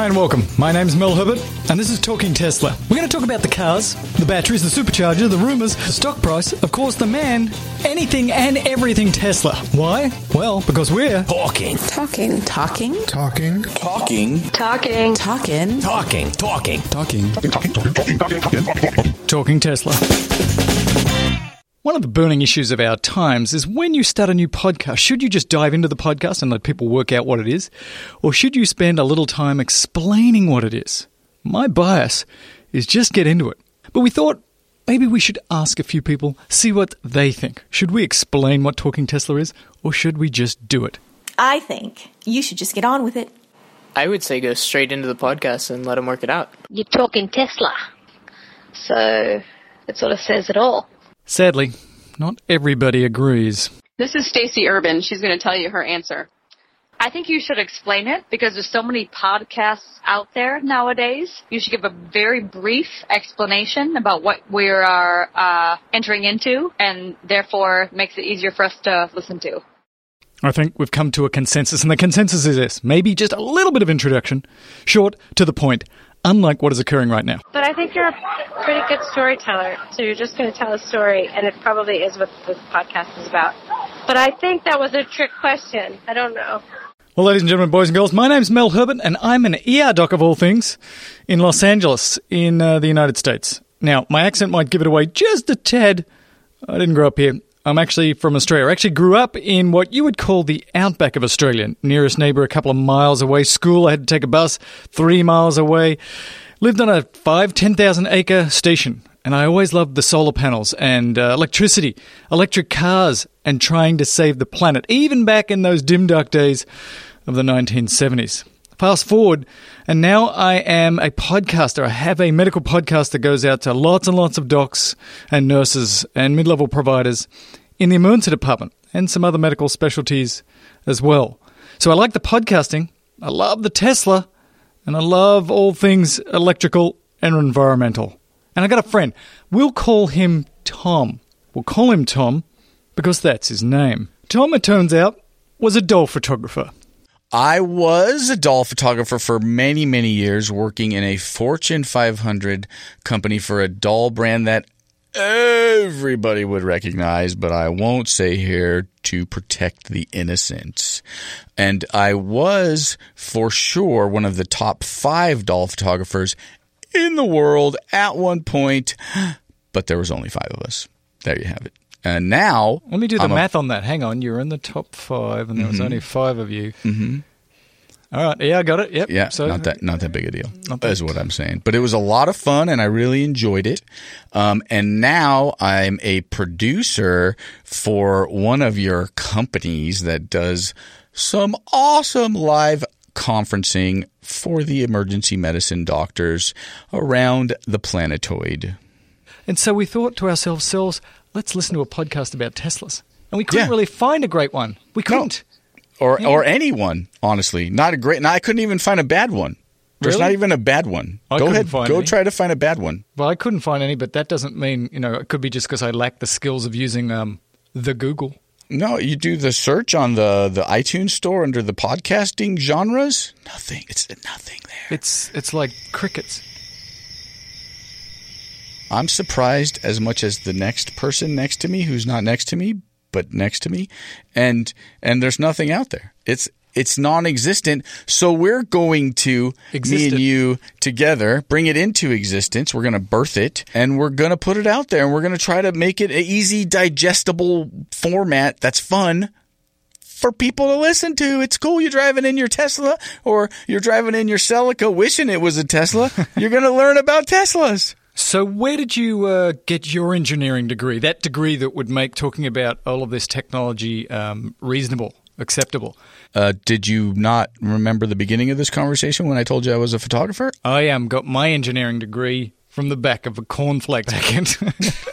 Hi and welcome. My name's Mel Herbert, and this is Talking Tesla. We're going to talk about the cars, the batteries, the supercharger, the rumours, the stock price, of course, the man, anything and everything Tesla. Why? Well, because we're Talking. Talking. Talking. Talking. Talking. Talking. Talking. Talking. Talking. Talking. Talking Tesla. One of the burning issues of our times is when you start a new podcast, should you just dive into the podcast and let people work out what it is? Or should you spend a little time explaining what it is? My bias is just get into it. But we thought maybe we should ask a few people, see what they think. Should we explain what Talking Tesla is, or should we just do it? I think you should just get on with it. I would say go straight into the podcast and let them work it out. you're talking Tesla. So it sort of says it all. Sadly, not everybody agrees. This is Stacy Urban. She's going to tell you her answer. I think you should explain it because there's so many podcasts out there nowadays. You should give a very brief explanation about what we are uh, entering into, and therefore makes it easier for us to listen to. I think we've come to a consensus, and the consensus is this maybe just a little bit of introduction, short, to the point, unlike what is occurring right now. But I think you're a pretty good storyteller. So you're just going to tell a story, and it probably is what this podcast is about. But I think that was a trick question. I don't know. Well, ladies and gentlemen, boys and girls, my name's Mel Herbert, and I'm an ER doc of all things in Los Angeles, in uh, the United States. Now, my accent might give it away just a tad. I didn't grow up here. I'm actually from Australia. I actually grew up in what you would call the outback of Australia. Nearest neighbour a couple of miles away. School, I had to take a bus three miles away. Lived on a five, 10,000 acre station. And I always loved the solar panels and uh, electricity, electric cars, and trying to save the planet, even back in those dim, dark days of the 1970s. Fast forward, and now I am a podcaster. I have a medical podcast that goes out to lots and lots of docs and nurses and mid level providers in the emergency department and some other medical specialties as well. So I like the podcasting, I love the Tesla, and I love all things electrical and environmental. And I got a friend. We'll call him Tom. We'll call him Tom because that's his name. Tom, it turns out, was a doll photographer. I was a doll photographer for many, many years, working in a Fortune 500 company for a doll brand that everybody would recognize, but I won't say here to protect the innocent. And I was for sure one of the top five doll photographers in the world at one point, but there was only five of us. There you have it. And now, Let me do the I'm a- math on that. Hang on, you're in the top five, and there was only five of you. Mm-hmm. All right, yeah, I got it. Yep. Yeah, so not that not that big a deal. Not That's what I'm saying. But it was a lot of fun, and I really enjoyed it. Um, and now I'm a producer for one of your companies that does some awesome live conferencing for the emergency medicine doctors around the planetoid. And so we thought to ourselves, selves, let's listen to a podcast about Teslas. And we couldn't Yeah. really find a great one. We couldn't. Or or anyone, honestly. Not a great. No, I couldn't even find a bad one. There's Really? not even a bad one. I go ahead, find go any. try to find a bad one. Well, I couldn't find any, but that doesn't mean, you know, it could be just because I lack the skills of using um, the Google. No, you do the search on the the iTunes store under the podcasting genres. Nothing. It's nothing there. It's it's like crickets. I'm surprised as much as the next person next to me who's not next to me but next to me and and there's nothing out there. It's it's non-existent. So we're going to me and you together bring it into existence. We're going to birth it and we're going to put it out there and we're going to try to make it an easy digestible format that's fun for people to listen to. It's cool. You're driving in your Tesla or you're driving in your Celica wishing it was a Tesla. You're going to learn about Teslas. So, where did you uh, get your engineering degree? That degree that would make talking about all of this technology um, reasonable, acceptable. Uh, did you not remember the beginning of this conversation when I told you I was a photographer? I um, got my engineering degree from the back of a cornflake packet.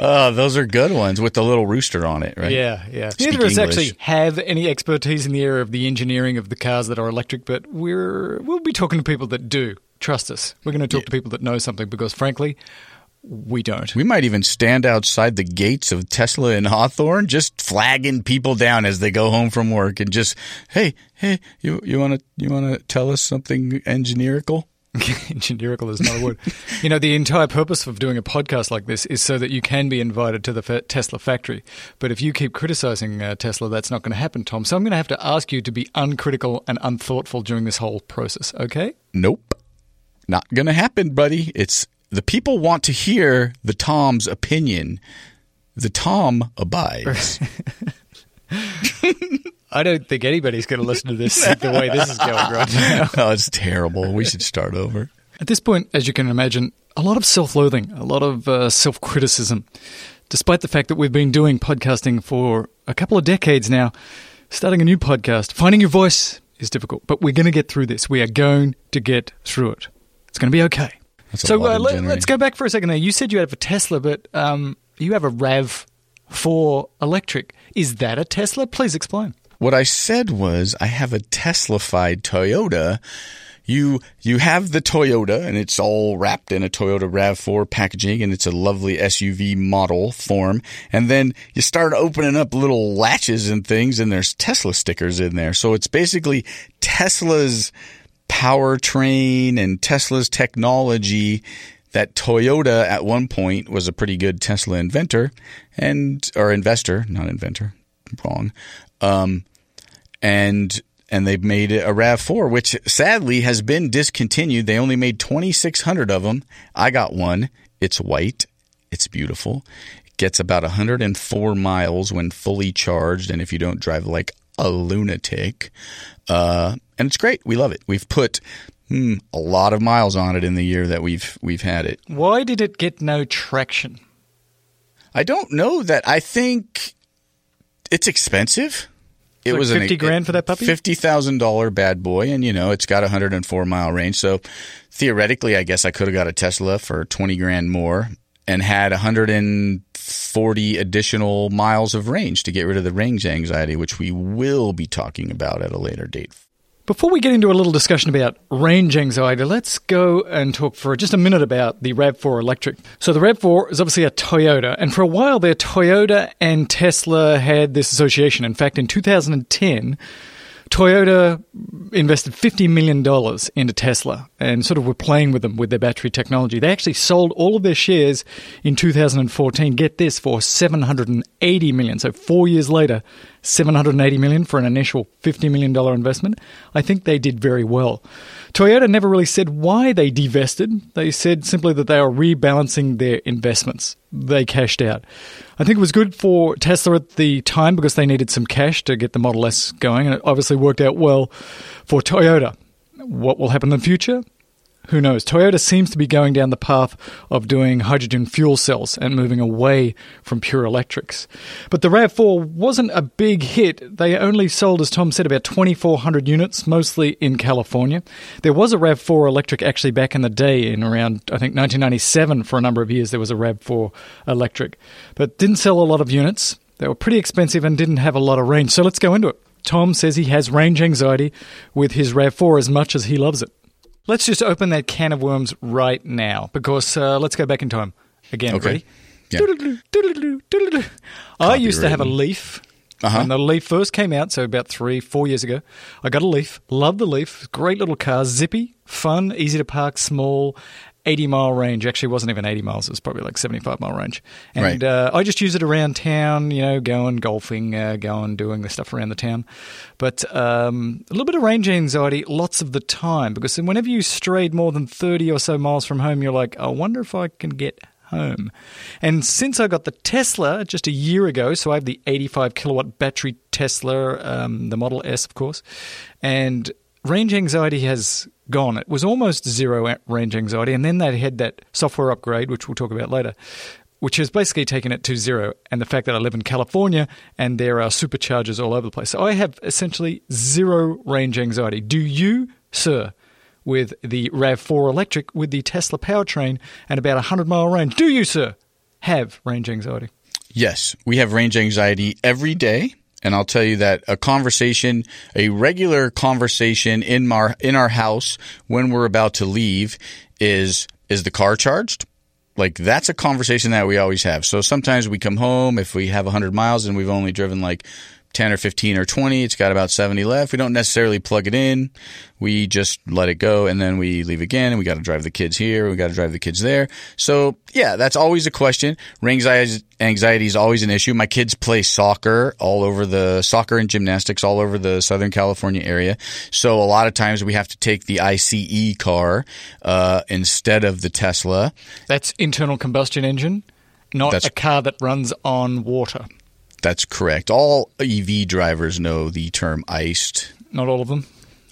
Oh, those are good ones with the little rooster on it, right? yeah, yeah. Speak Neither of us actually have any expertise in the area of the engineering of the cars that are electric, but we're we'll be talking to people that do. Trust us. We're going to talk to people that know something because, frankly, we don't. We might even stand outside the gates of Tesla in Hawthorne, just flagging people down as they go home from work, and just, hey, hey, you you want to you want to tell us something engineerical? Engineerical is not a word. you know, the entire purpose of doing a podcast like this is so that you can be invited to the fa- Tesla factory. But if you keep criticizing uh, Tesla, that's not going to happen, Tom. So I'm going to have to ask you to be uncritical and unthoughtful during this whole process, okay? Nope, not gonna happen, buddy. It's the people want to hear the Tom's opinion. The Tom abides. I don't think anybody's going to listen to this the way this is going right now. oh, it's terrible. We should start over. At this point, as you can imagine, a lot of self loathing, a lot of uh, self criticism. Despite the fact that we've been doing podcasting for a couple of decades now, starting a new podcast, finding your voice is difficult, but we're going to get through this. We are going to get through it. It's going to be okay. That's So uh, let, us go back for a second there. You said you have a Tesla, but um, you have a RAV4 electric. Is that a Tesla? Please explain. What I said was I have a Teslafied Toyota. You you have the Toyota and it's all wrapped in a Toyota RAV4 packaging and it's a lovely SUV model form. And then you start opening up little latches and things and there's Tesla stickers in there. So it's basically Tesla's powertrain and Tesla's technology that Toyota at one point was a pretty good Tesla inventor and or investor, not inventor, wrong. Um, and and they've made a Rav4, which sadly has been discontinued. They only made 2,600 of them. I got one. It's white. It's beautiful. It gets about 104 miles when fully charged, and if you don't drive like a lunatic, uh, and it's great. We love it. We've put hmm, a lot of miles on it in the year that we've we've had it. Why did it get no traction? I don't know that. I think it's expensive. It Like was 50 grand for that puppy? Fifty thousand dollar bad boy, and you know it's got a hundred and four mile range. So theoretically, I guess I could have got a Tesla for twenty grand more and had hundred and forty additional miles of range to get rid of the range anxiety, which we will be talking about at a later date. Before we get into a little discussion about range anxiety, let's go and talk for just a minute about the RAV4 electric. So the RAV4 is obviously a Toyota, and for a while there, Toyota and Tesla had this association. In fact, in 2010, Toyota invested $50 million into Tesla and sort of were playing with them with their battery technology. They actually sold all of their shares in 2014. Get this for 780 million. So four years later, 780 million for an initial $50 million investment. I think they did very well. Toyota never really said why they divested. They said simply that they are rebalancing their investments. They cashed out. I think it was good for Tesla at the time because they needed some cash to get the Model S going, and it obviously worked out well for Toyota. What will happen in the future? Who knows? Toyota seems to be going down the path of doing hydrogen fuel cells and moving away from pure electrics. But the RAV4 wasn't a big hit. They only sold, as Tom said, about 2,400 units, mostly in California. There was a RAV4 electric actually back in the day, in around, I think, 1997 for a number of years, there was a RAV4 electric, but didn't sell a lot of units. They were pretty expensive and didn't have a lot of range. So let's go into it. Tom says he has range anxiety with his RAV4 as much as he loves it. Let's just open that can of worms right now because uh, let's go back in time again. Okay. Ready? Yeah. I used to have a Leaf. Uh-huh. When the Leaf first came out, so about three, four years ago, I got a Leaf. Loved the Leaf. Great little car. Zippy, fun, easy to park, small, 80 mile range. Actually, it wasn't even 80 miles. It was probably like 75 mile range. And Right. uh, I just use it around town, you know, going golfing, uh, going doing the stuff around the town. But um, a little bit of range anxiety lots of the time because whenever you strayed more than 30 or so miles from home, you're like, I wonder if I can get home. And since I got the Tesla just a year ago, so I have the 85 kilowatt battery Tesla, um, the Model S, of course, and range anxiety has gone. It was almost zero range anxiety, and then they had that software upgrade, which we'll talk about later. Which has basically taken it to zero, and the fact that I live in California and there are superchargers all over the place. So I have essentially zero range anxiety. Do you, sir? with the RAV4 electric with the Tesla powertrain and about a 100 mile range. Do you, sir, have range anxiety? Yes, we have range anxiety every day. And I'll tell you that a conversation, a regular conversation in our in our house when we're about to leave is is the car charged? Like that's a conversation that we always have. So sometimes we come home if we have 100 miles and we've only driven like 10 or 15 or 20, it's got about 70 left. We don't necessarily plug it in. We just let it go and then we leave again and we got to drive the kids here. We got to drive the kids there. So yeah, that's always a question. Ring anxiety is always an issue. My kids play soccer all over the soccer and gymnastics all over the Southern California area. So a lot of times we have to take the ICE car, uh, instead of the Tesla. That's internal combustion engine, not That's- a car that runs on water. That's correct. All EV drivers know the term iced. Not all of them.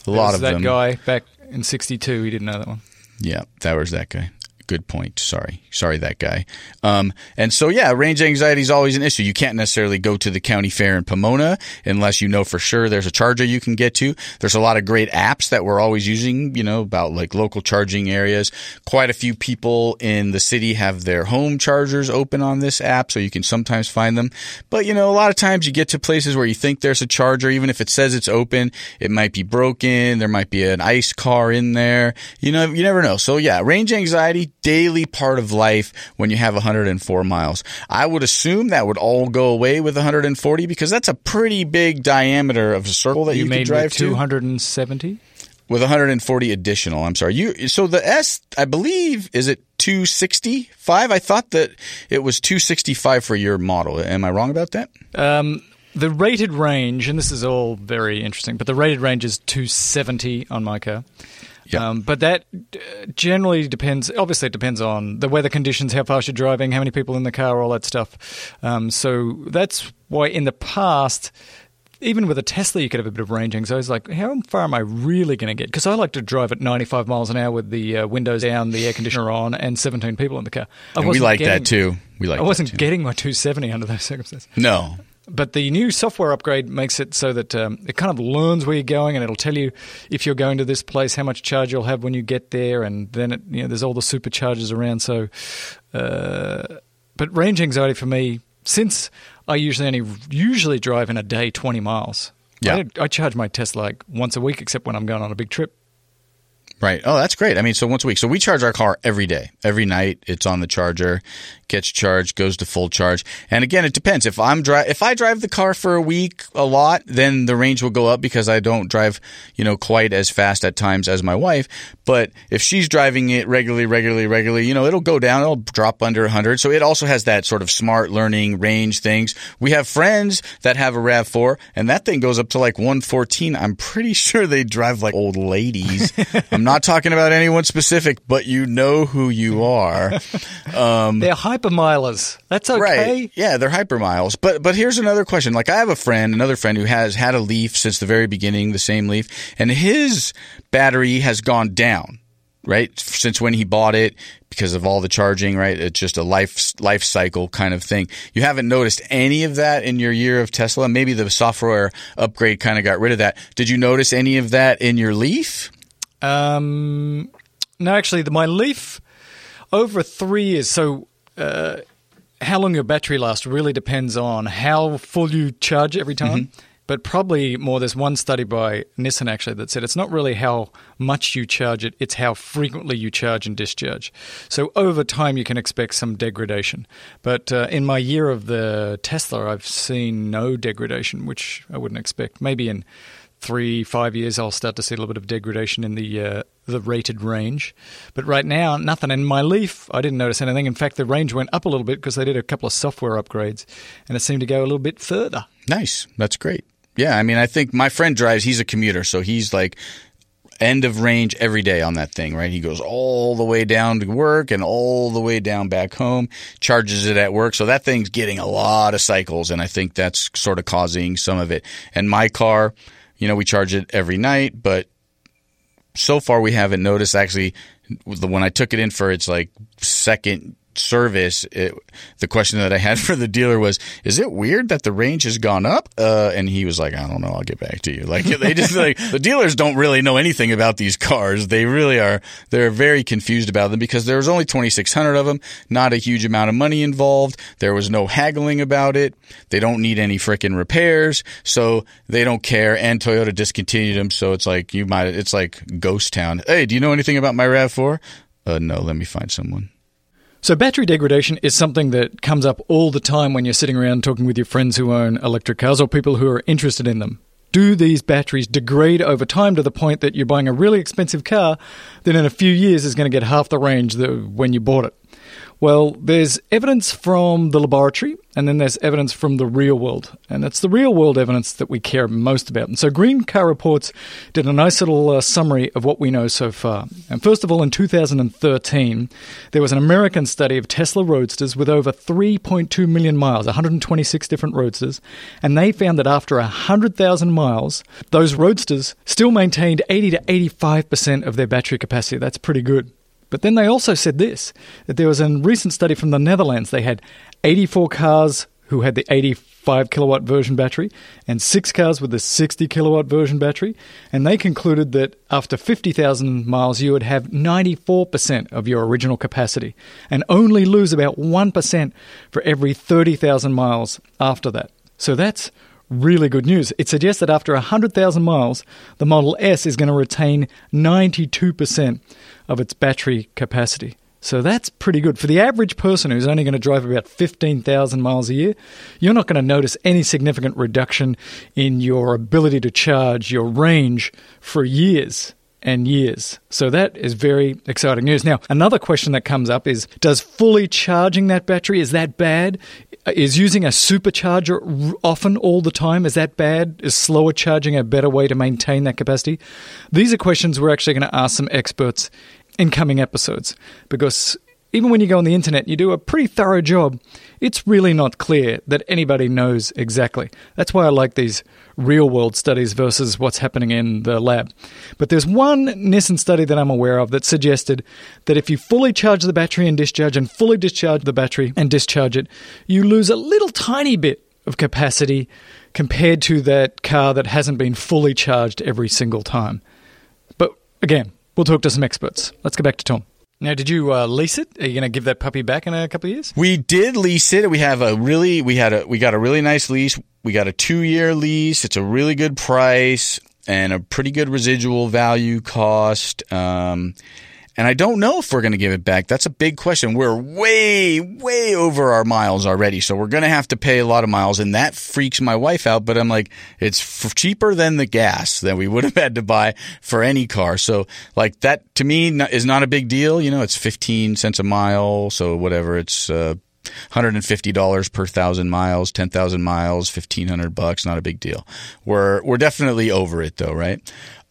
A lot of that them. guy back in '62. He didn't know that one. Yeah, that was that guy. Good point. Sorry. Sorry, that guy. Um, and so, yeah, range anxiety is always an issue. You can't necessarily go to the county fair in Pomona unless you know for sure there's a charger you can get to. There's a lot of great apps that we're always using, you know, about like local charging areas. Quite a few people in the city have their home chargers open on this app, so you can sometimes find them. But, you know, a lot of times you get to places where you think there's a charger, even if it says it's open, it might be broken. There might be an ice car in there. You know, you never know. So, yeah, range anxiety, daily part of life when you have 104 miles. I would assume that would all go away with 140 because that's a pretty big diameter of a circle that you, You could drive with to 270. with 140 additional. I'm sorry. You so the S I believe is it 265? I thought that it was 265 for your model. Am I wrong about that? Um, the rated range, and this is all very interesting, but the rated range is 270 on my car. Yeah. Um, but that uh, generally depends. Obviously, it depends on the weather conditions, how fast you're driving, how many people in the car, all that stuff. Um, so that's why in the past, even with a Tesla, you could have a bit of range anxiety. It's like, how far am I really going to get? Because I like to drive at 95 miles an hour with the uh, windows down, the air conditioner on, and 17 people in the car. We like getting- that too. We like I wasn't getting my 270 under those circumstances. No. But the new software upgrade makes it so that um, it kind of learns where you're going, and it'll tell you if you're going to this place, how much charge you'll have when you get there, and then it, you know there's all the superchargers around. So, uh, but range anxiety for me, since I usually only usually drive in a day 20 miles. Yeah. I, I charge my Tesla like once a week, except when I'm going on a big trip. Right. Oh, that's great. I mean, so once a week. So we charge our car every day. Every night it's on the charger, gets charged, goes to full charge. And again, it depends. If I'm dri- if I drive the car for a week a lot, then the range will go up because I don't drive, you know, quite as fast at times as my wife. But if she's driving it regularly, regularly, regularly, you know, it'll go down, it'll drop under 100. So it also has that sort of smart learning range things. We have friends that have a RAV4 and that thing goes up to like 114. I'm pretty sure they drive like old ladies. Not talking about anyone specific, but you know who you are. Um, they're hypermilers. That's okay. Right. Yeah, they're hypermiles. But but here's another question. Like I have a friend, another friend who has had a Leaf since the very beginning, the same Leaf, and his battery has gone down, right? Since when he bought it because of all the charging, right? It's just a life life cycle kind of thing. You haven't noticed any of that in your year of Tesla? Maybe the software upgrade kind of got rid of that. Did you notice any of that in your Leaf? Um, no, actually, the, my Leaf over three years. So, uh, how long your battery lasts really depends on how full you charge every time. But probably more. There's one study by Nissan actually that said it's not really how much you charge it; it's how frequently you charge and discharge. So over time, you can expect some degradation. But uh, in my year of the Tesla, I've seen no degradation, which I wouldn't expect. Maybe in three, five years, I'll start to see a little bit of degradation in the uh, the rated range. But right now, nothing. In my Leaf, I didn't notice anything. In fact, the range went up a little bit because they did a couple of software upgrades, and it seemed to go a little bit further. Nice. That's great. Yeah, I mean, I think my friend drives. He's a commuter, so he's like end of range every day on that thing, right? He goes all the way down to work and all the way down back home, charges it at work. So that thing's getting a lot of cycles, and I think that's sort of causing some of it. And my car, you know, we charge it every night, but so far we haven't noticed. Actually the when I took it in for its like second service it, the question that I had for the dealer was is it weird that the range has gone up? Uh, and he was like I don't know I'll get back to you. Like they just like the dealers don't really know anything about these cars. They really are they're very confused about them because there was only 2600 of them not a huge amount of money involved. There was no haggling about it. They don't need any freaking repairs so they don't care. And Toyota discontinued them so it's like you might it's like ghost town. Hey do you know anything about my RAV4 uh, no let me find someone So, battery degradation is something that comes up all the time when you're sitting around talking with your friends who own electric cars or people who are interested in them. Do these batteries degrade over time to the point that you're buying a really expensive car that in a few years is going to get half the range that when you bought it? Well, there's evidence from the laboratory, and then there's evidence from the real world. And it's the real world evidence that we care most about. And so Green Car Reports did a nice little uh, summary of what we know so far. And first of all, in 2013, there was an American study of Tesla Roadsters with over 3.2 million miles, 126 different Roadsters. And they found that after 100,000 miles, those Roadsters still maintained 80 to 85% of their battery capacity. That's pretty good. But then they also said this that there was a recent study from the Netherlands. They had 84 cars who had the 85 kilowatt version battery and six cars with the 60 kilowatt version battery. And they concluded that after 50,000 miles, you would have 94% of your original capacity and only lose about 1% for every 30,000 miles after that. So that's really good news. It suggests that after 100,000 miles, the Model S is going to retain 92% of its battery capacity. So that's pretty good. For the average person who's only going to drive about 15,000 miles a year, you're not going to notice any significant reduction in your ability to charge your range for years and years. So that is very exciting news. Now, another question that comes up is does fully charging that battery is that bad? Is using a supercharger often all the time is that bad? Is slower charging a better way to maintain that capacity? These are questions we're actually going to ask some experts in coming episodes because even when you go on the internet, you do a pretty thorough job. It's really not clear that anybody knows exactly. That's why I like these real world studies versus what's happening in the lab. But there's one Nissan study that I'm aware of that suggested that if you fully charge the battery and discharge and fully discharge the battery and discharge it, you lose a little tiny bit of capacity compared to that car that hasn't been fully charged every single time. But again, we'll talk to some experts. Let's go back to Tom. Now, did you uh, lease it? Are you going to give that puppy back in a couple of years? We did lease it. We have a really we had a we got a really nice lease. We got a two year lease. It's a really good price and a pretty good residual value cost. Um, and I don't know if we're going to give it back. That's a big question. We're way, way over our miles already. So we're going to have to pay a lot of miles. And that freaks my wife out. But I'm like, it's f- cheaper than the gas that we would have had to buy for any car. So like that to me is not a big deal. You know, it's 15 cents a mile. So whatever, it's, uh, $150 per thousand miles, 10,000 miles, 1500 bucks, not a big deal. We're, we're definitely over it though, right?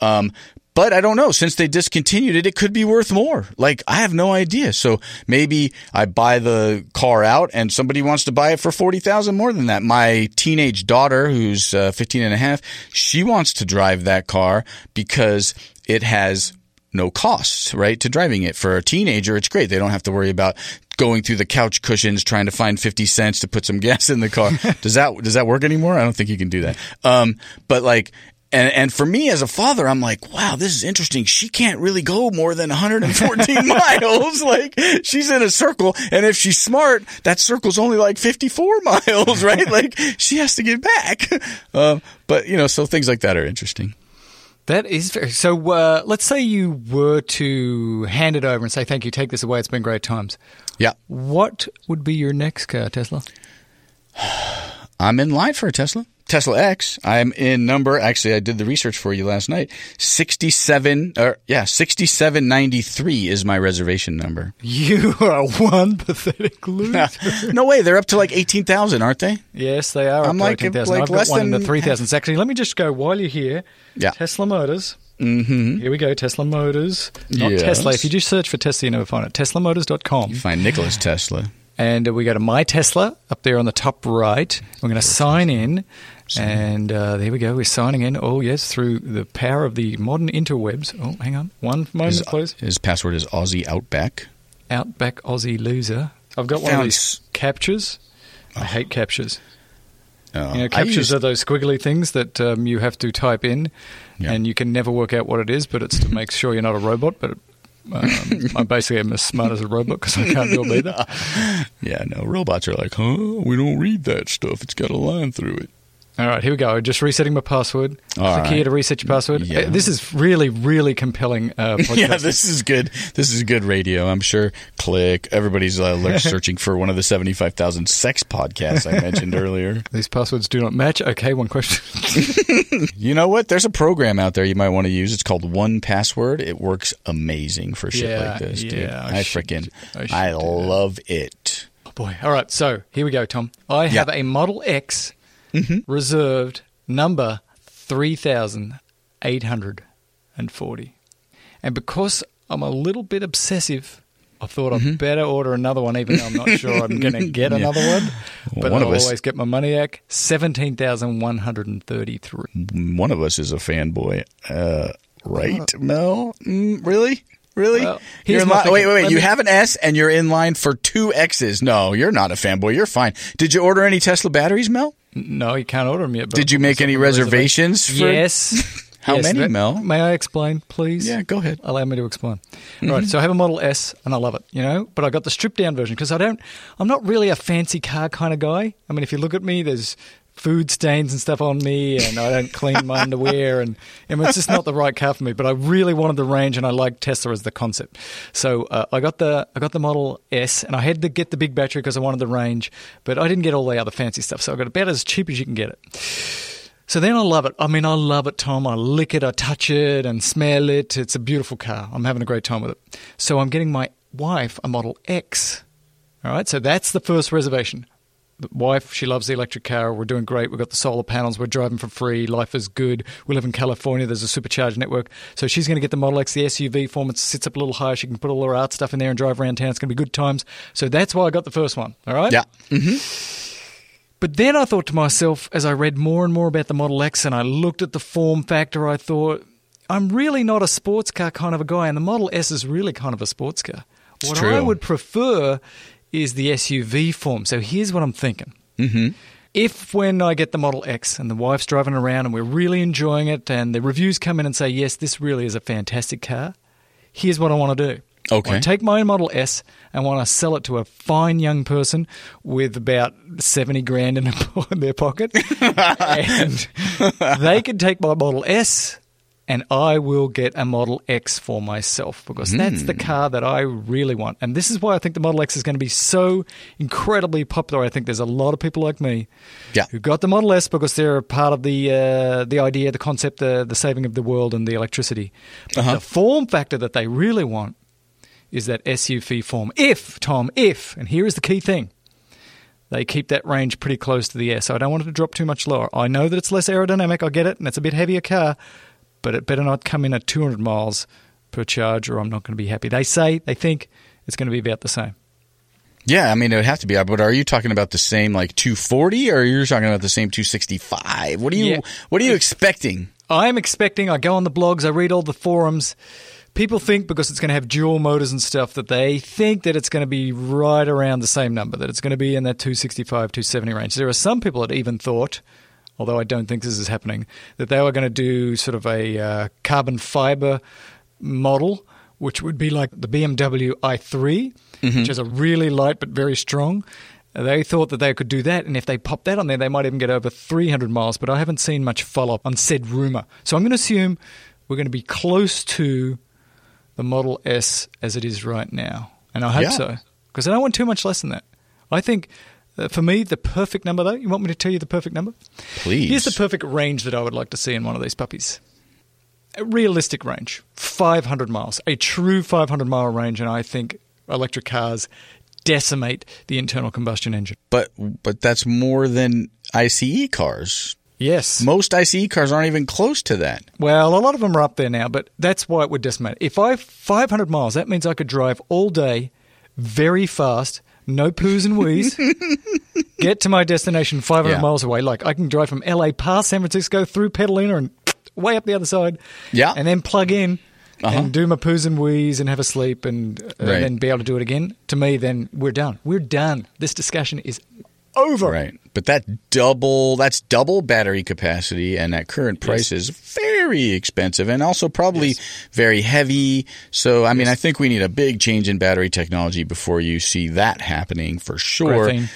Um, but I don't know. Since they discontinued it, it could be worth more. Like, I have no idea. So maybe I buy the car out and somebody wants to buy it for 40,000 more than that. My teenage daughter, who's uh, 15 and a half, she wants to drive that car because it has no costs, right, to driving it. For a teenager, it's great. They don't have to worry about going through the couch cushions trying to find 50 cents to put some gas in the car. does that does that work anymore? I don't think you can do that. Um, but like and and for me as a father, I'm like, wow, this is interesting. She can't really go more than 114 miles. Like she's in a circle, and if she's smart, that circle's only like 54 miles, right? like she has to get back. Uh, but you know, so things like that are interesting. That is very. So uh, let's say you were to hand it over and say, "Thank you, take this away. It's been great times." Yeah. What would be your next car, Tesla? I'm in line for a Tesla. Tesla X. I'm in number. Actually, I did the research for you last night. Sixty-seven, or yeah, sixty-seven ninety-three is my reservation number. You are one pathetic loser. no way, they're up to like eighteen thousand, aren't they? yes, they are. I'm up to like- 18,000. like I've got less one in the than three thousands. Actually, let me just go while you're here. Yeah. Tesla Motors. Mm-hmm. Here we go. Tesla Motors. Not Yes. Tesla. If you just search for Tesla, you never find it. TeslaMotors.com. You find Nicholas Tesla. And uh, we go to My Tesla up there on the top right. We're going to sign in. And uh, there we go. We're signing in. Oh, yes, through the power of the modern interwebs. Oh, hang on. One moment, His, please. his password is Aussie Outback. Outback Aussie loser. I've got one of these captchas. I hate captchas. Uh, You know, captchas use- are those squiggly things that um, you have to type in, Yeah. and you can never work out what it is, but it's to make sure you're not a robot. But um, I basically am as smart as a robot because I can't do it either. yeah, no, robots are like, huh? We don't read that stuff. It's got a line through it. All right, here we go. Just resetting my password. All Click here to reset your password. Yeah. Uh, This is really, really compelling uh, podcast. Yeah, this is good. This is good radio. I'm sure. Click. Everybody's uh, like searching for one of the 75,000 sex podcasts I mentioned earlier. These passwords do not match. Okay, one question. You know what? There's a program out there you might want to use. It's called One Password. It works amazing for shit Yeah, like this, dude. yeah, I I, freaking, I I, love it. oh boy. All right, so here we go, Tom. I have a Model X Mm-hmm. reserved number 3840. And because I'm a little bit obsessive, I thought I'd better order another one, even though I'm not sure I'm going to get Mm-hmm. Yeah. another one. But One I'll of us- always get my money back. 17,133. One of us is a fanboy. Uh, right, Mel? Mm, really? Really? Well, you're in thinking. wait, wait, wait. Let You me- have an S and you're in line for two X's. No, you're not a fanboy. You're fine. Did you order any Tesla batteries, Mel? No, you can't order them yet. but Did you make any some on the reservations for- Yes. How Yes, many, that- Mel? May I explain, please? Yeah, go ahead. Allow me to explain. All right, so I have a Model S and I love it, you know, but I got the stripped down version because I don't, I'm not really a fancy car kind of guy. I mean, if you look at me, there's food stains and stuff on me and I don't clean my underwear and, and it's just not the right car for me, but I really wanted the range and I liked Tesla as the concept. So uh, I got the, I got the Model S and I had to get the big battery because I wanted the range, but I didn't get all the other fancy stuff. So I got about as cheap as you can get it. So then I love it. I mean, I love it, Tom. I lick it, I touch it and smell it. It's a beautiful car. I'm having a great time with it. So I'm getting my wife a Model X. All right, so that's the first reservation. The wife, she loves the electric car. We're doing great. We've got the solar panels. We're driving for free. Life is good. We live in California. There's a supercharged network. So she's going to get the Model X, the SUV form. It sits up a little higher. She can put all her art stuff in there and drive around town. It's going to be good times. So that's why I got the first one. All right? Yeah. Mm-hmm. But then I thought to myself, as I read more and more about the Model X and I looked at the form factor, I thought, I'm really not a sports car kind of a guy, and the Model S is really kind of a sports car. What. I would prefer is the SUV form. So here's what I'm thinking. Mm-hmm. If when I get the Model X and the wife's driving around and we're really enjoying it, and the reviews come in and say, yes, this really is a fantastic car, here's what I want to do. Okay. I take my own Model S and want to sell it to a fine young person with about 70 grand in, in their pocket. and they can take my Model S and I will get a Model X for myself because that's the car that I really want. And this is why I think the Model X is going to be so incredibly popular. I think there's a lot of people like me Yeah. who got the Model S because they're a part of the uh, the idea, the concept, the, the saving of the world and the electricity. But Uh-huh. the form factor that they really want is that SUV form. If, Tom, if, and here is the key thing, they keep that range pretty close to the S. I don't want it to drop too much lower. I know that it's less aerodynamic, I get it, and it's a bit heavier car, but it better not come in at 200 miles per charge or I'm not going to be happy. They say, they think it's going to be about the same. Yeah, I mean, it would have to be. Uh, but are you talking about the same like 240 or are you're talking about the same 265? What are you, Yeah. what are you expecting? I'm expecting, I go on the blogs, I read all the forums. People think because it's going to have dual motors and stuff that they think that it's going to be right around the same number, that it's going to be in that 265, 270 range. There are some people that even thought, although I don't think this is happening, that they were going to do sort of a uh, carbon fiber model, which would be like the BMW i3, which is a really light but very strong. They thought that they could do that, and if they pop that on there, they might even get over 300 miles. But I haven't seen much follow up on said rumor. So I'm going to assume we're going to be close to the Model S as it is right now. And I hope Yeah. so, because I don't want too much less than that. I think uh, for me, the perfect number, though, you want me to tell you the perfect number? Please. Here's the perfect range that I would like to see in one of these puppies. A realistic range, 500 miles, a true 500 mile range, and I think electric cars decimate the internal combustion engine. but but that's more than ICE cars. Yes. Most ICE cars aren't even close to that. Well, a lot of them are up there now, but that's why it would decimate. If I 500 miles, that means I could drive all day, very fast, no poos and wees, get to my destination 500 Yeah. miles away. Like I can drive from LA past San Francisco through Petaluma and way up the other side. Yeah. and then plug in. Uh-huh. And do my poos and wees and have a sleep and, uh, Right. and then be able to do it again. To me, then we're done. We're done. This discussion is over. Right. But that double that's double battery capacity and at current price is very expensive and also probably very heavy. So I mean I think we need a big change in battery technology before you see that happening for sure. Graphene.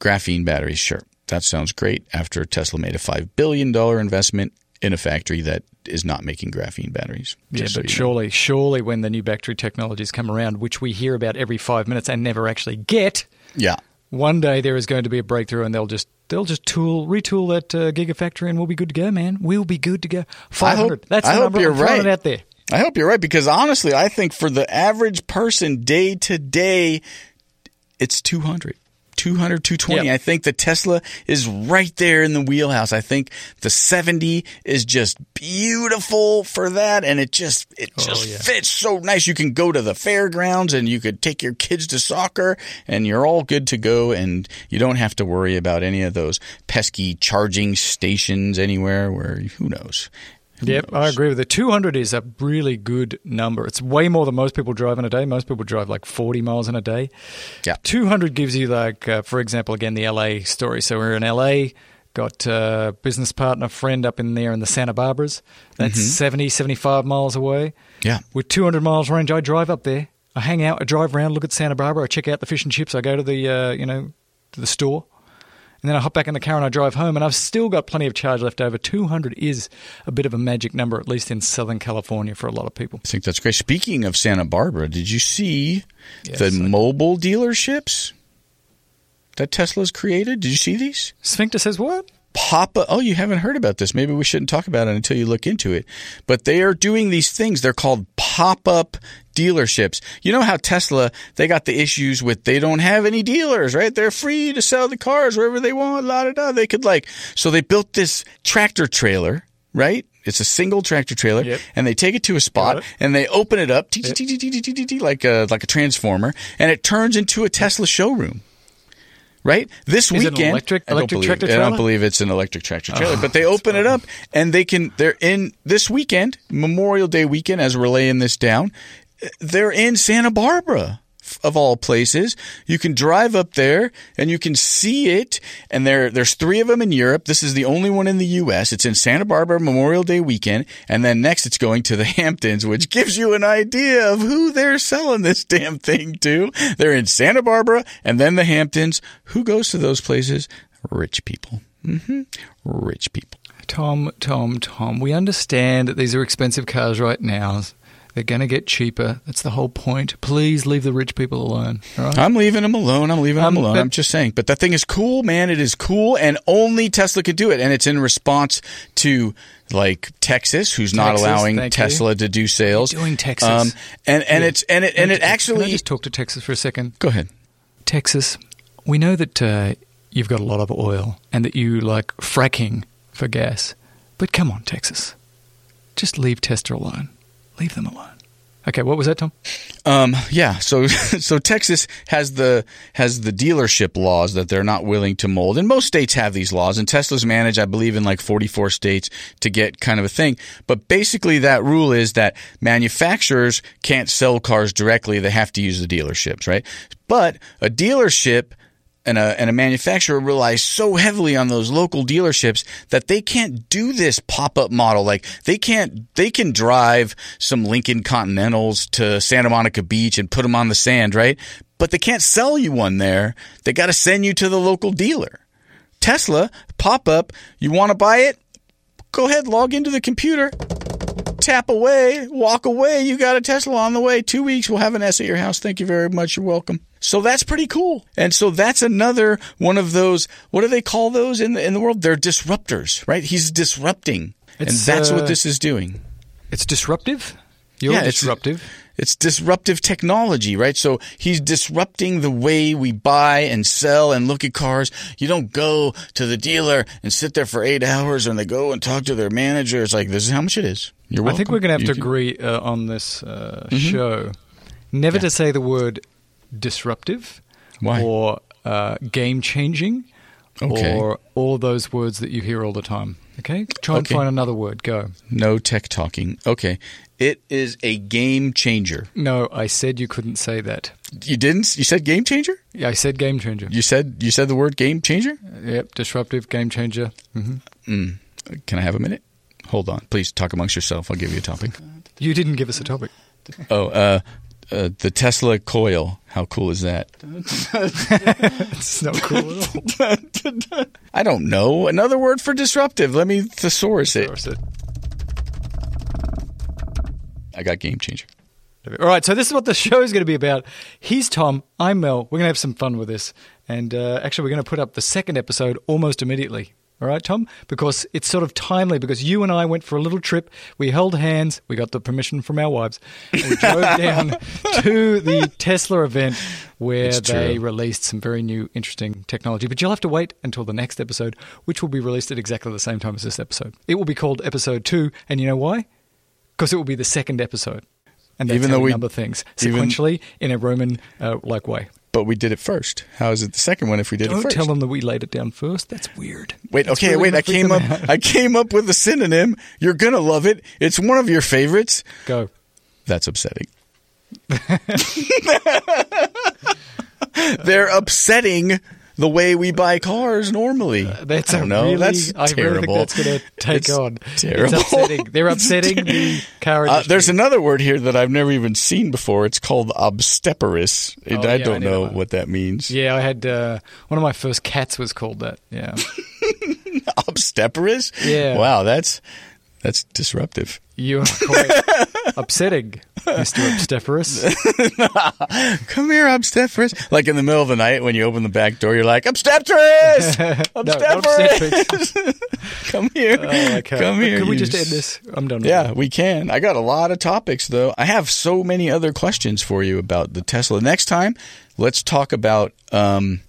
Graphene batteries, sure. that sounds great after Tesla made a $5 billion investment in a factory that is not making graphene batteries. Yeah, Just so but know. surely, surely when the new battery technologies come around, which we hear about every five minutes and never actually get, Yeah. one day there is going to be a breakthrough and they'll just they'll just tool retool that uh, gigafactory and we'll be good to go, man. We'll be good to go. Five hundred. That's the I hope number. you're I'm right. out there. I hope you're right because honestly, I think for the average person day to day, it's 200. 200, 220. Yep. I think the Tesla is right there in the wheelhouse. I think the 70 is just beautiful for that. And it just, it oh, just yeah. fits so nice. You can go to the fairgrounds and you could take your kids to soccer and you're all good to go. And you don't have to worry about any of those pesky charging stations anywhere where who knows. Yep, knows? I agree with it. 200 is a really good number. It's way more than most people drive in a day. Most people drive like 40 miles in a day. Yeah. 200 gives you, like, uh, for example, again, the LA story. So we're in LA, got a business partner, friend up in there in the Santa Barbaras. That's 70, 75 miles away. Yeah. With 200 miles range, I drive up there. I hang out, I drive around, look at Santa Barbara, I check out the fish and chips, I go to the, uh, you know, to the store. And then I hop back in the car and I drive home, and I've still got plenty of charge left over. 200 is a bit of a magic number, at least in Southern California, for a lot of people. I think that's great. Speaking of Santa Barbara, did you see Yes, the mobile dealerships that Tesla's created? Did you see these? Sphincter says what? pop up. Oh, you haven't heard about this. Maybe we shouldn't talk about it until you look into it. But they are doing these things. They're called pop up dealerships. You know how Tesla, they got the issues with they don't have any dealers, right? They're free to sell the cars wherever they want, la da da. They could like, so they built this tractor trailer, right? It's a single tractor trailer, yep. and they take it to a spot and they open it up, like a like a transformer, and it turns into a Tesla showroom. Right this Is weekend, electric- I don't electric believe- I don't? Oh, believe it's an electric tractor trailer, oh, but they open it up and they can. They're in this weekend, Memorial Day weekend, as we're laying this down. They're in Santa Barbara. Of all places, you can drive up there and you can see it. And there, there's three of them in Europe. This is the only one in the U.S. It's in Santa Barbara Memorial Day weekend, and then next it's going to the Hamptons, which gives you an idea of who they're selling this damn thing to. They're in Santa Barbara and then the Hamptons. Who goes to those places? Rich people. hmm Rich people. Tom, Tom, Tom, we understand that these are expensive cars right now. They're going to get cheaper. That's the whole point. Please leave the rich people alone. Right? I'm leaving them alone. I'm leaving Um, them alone. but- I'm just saying. But that thing is cool, man. It is cool, and only Tesla could do it. And it's in response to like Texas, who's not allowing thank you. Tesla to do sales. Doing Texas. Um, and and it's and it and it Can I actually. just talk to Texas for a second? Go ahead. Texas, we know that uh, you've got a lot of oil and that you like fracking for gas. But come on, Texas. Just leave Tesla alone. Leave them alone. Okay, what was that, Tom? Um, yeah. So so Texas has the has the dealership laws that they're not willing to mold, and most states have these laws. And Tesla's managed, I believe, in like 44 states to get kind of a thing. But basically, that rule is that manufacturers can't sell cars directly; they have to use the dealerships, right? But a dealership and a, and a manufacturer relies so heavily on those local dealerships that they can't do this pop-up model. Like they can't, they can drive some Lincoln Continentals to Santa Monica Beach and put them on the sand, right? But they can't sell you one there. They got to send you to the local dealer. Tesla, pop-up, you want to buy it? Go ahead, log into the computer, tap away, walk away. You got a Tesla on the way. Two weeks, we'll have an S at your house. Thank you very much. You're welcome. So that's pretty cool. And so that's another one of those. What do they call those in the in the world? They're disruptors, right? He's disrupting, and that's uh, what this is doing. It's disruptive. You're Yeah, it's- disruptive. It's disruptive technology, right? So he's disrupting the way we buy and sell and look at cars. You don't go to the dealer and sit there for eight hours and they go and talk to their manager. It's like, this is how much it is. You're welcome. I think we're going to have You to can- agree uh, on this uh, Mm-hmm. show never to say the word disruptive Why? or uh, game changing Okay. or all of those words that you hear all the time. Okay? Try and Okay. find another word. Go. No tech talking. Okay. It is a game changer. No, I said you couldn't say that. You didn't? You said game changer? Yeah, I said game changer. You said you said the word game changer? Yep, disruptive, game changer. Mm-hmm. Can I have a minute? Hold on. Please talk amongst yourself. I'll give you a topic. You didn't give us a topic. Oh, uh, Uh, the Tesla coil. How cool is that? It's not cool at all. I don't know. Another word for disruptive. Let me thesaurus it. Thesaurus it. I got game changer. All right, so this is what the show is going to be about. He's Tom. I'm Mel. We're going to have some fun with this. And uh, actually, we're going to put up the second episode almost immediately. All right, Tom? Because it's sort of timely because you and I went for a little trip. We held hands. We got the permission from our wives. And we drove down to the Tesla event where It's they true. released some very new, interesting technology. But you'll have to wait until the next episode, which will be released at exactly the same time as this episode. It will be called episode two. And you know why? Because it will be the second episode. And that's Even though we number things even- sequentially in a Roman uh, like way. But we did it first. How is it the second one if we did it Don't first? tell them that we laid it down first. That's weird. Wait, That's okay, really wait. I came up. out. I came up with a synonym. You're gonna love it. It's one of your favorites. Go. That's upsetting. They're upsetting the way we buy cars normally. That's I a don't know. Really, that's I terrible. really think that's going to take It's on. Terrible. It's upsetting. They're upsetting the car Uh, there's another word here that I've never even seen before. It's called obsteperous. Oh, I yeah, don't know know that. what that means. Yeah, I had uh, one of my first cats was called that. Yeah. Obsteperous? Yeah. Wow, that's that's disruptive. You are quite upsetting, Mr. Obsteperous. Come here, obsteperous. Like in the middle of the night when you open the back door, you're like, obsteperous! No, not Come here. Oh, okay. Come here. Can we just end this? I'm done. Yeah, we can. I got a lot of topics though. I have so many other questions for you about the Tesla. Next time, let's talk about um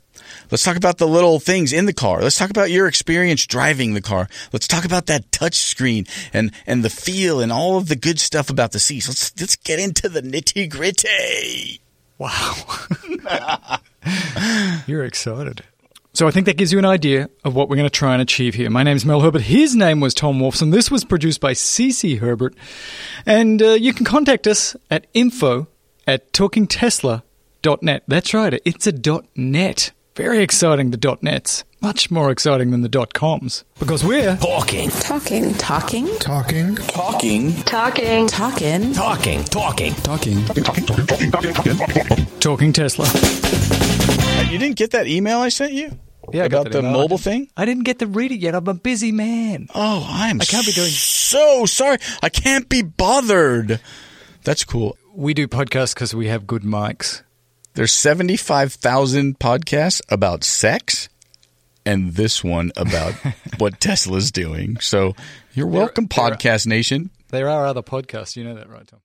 let's talk about the little things in the car. Let's talk about your experience driving the car. Let's talk about that touch screen and and the feel and all of the good stuff about the seats. Let's let's get into the nitty-gritty. Wow. You're excited. So I think that gives you an idea of what we're going to try and achieve here. My name is Mel Herbert. His name was Tom Wolfson. This was produced by CC Herbert. And uh, you can contact us at info at talkingtesla.net. That's right. It's a .net. Very exciting, the dot .nets. Much more exciting than the dot .coms. Because we're Talking. Talking. Talking. Talking. Talking Talking. Talking. Talking. Talking. Talking. Talking talking, talking, talking Tesla. You didn't get that email I sent you? Yeah, I about that the email. mobile thing? I didn't get to read it yet. I'm a busy man. Oh, I'm I can't be doing- so sorry. I can't be bothered. That's cool. We do podcasts because we have good mics. There's 75,000 podcasts about sex and this one about what Tesla's doing. So you're welcome, there Podcast Nation. There are other podcasts. You know that, right, Tom?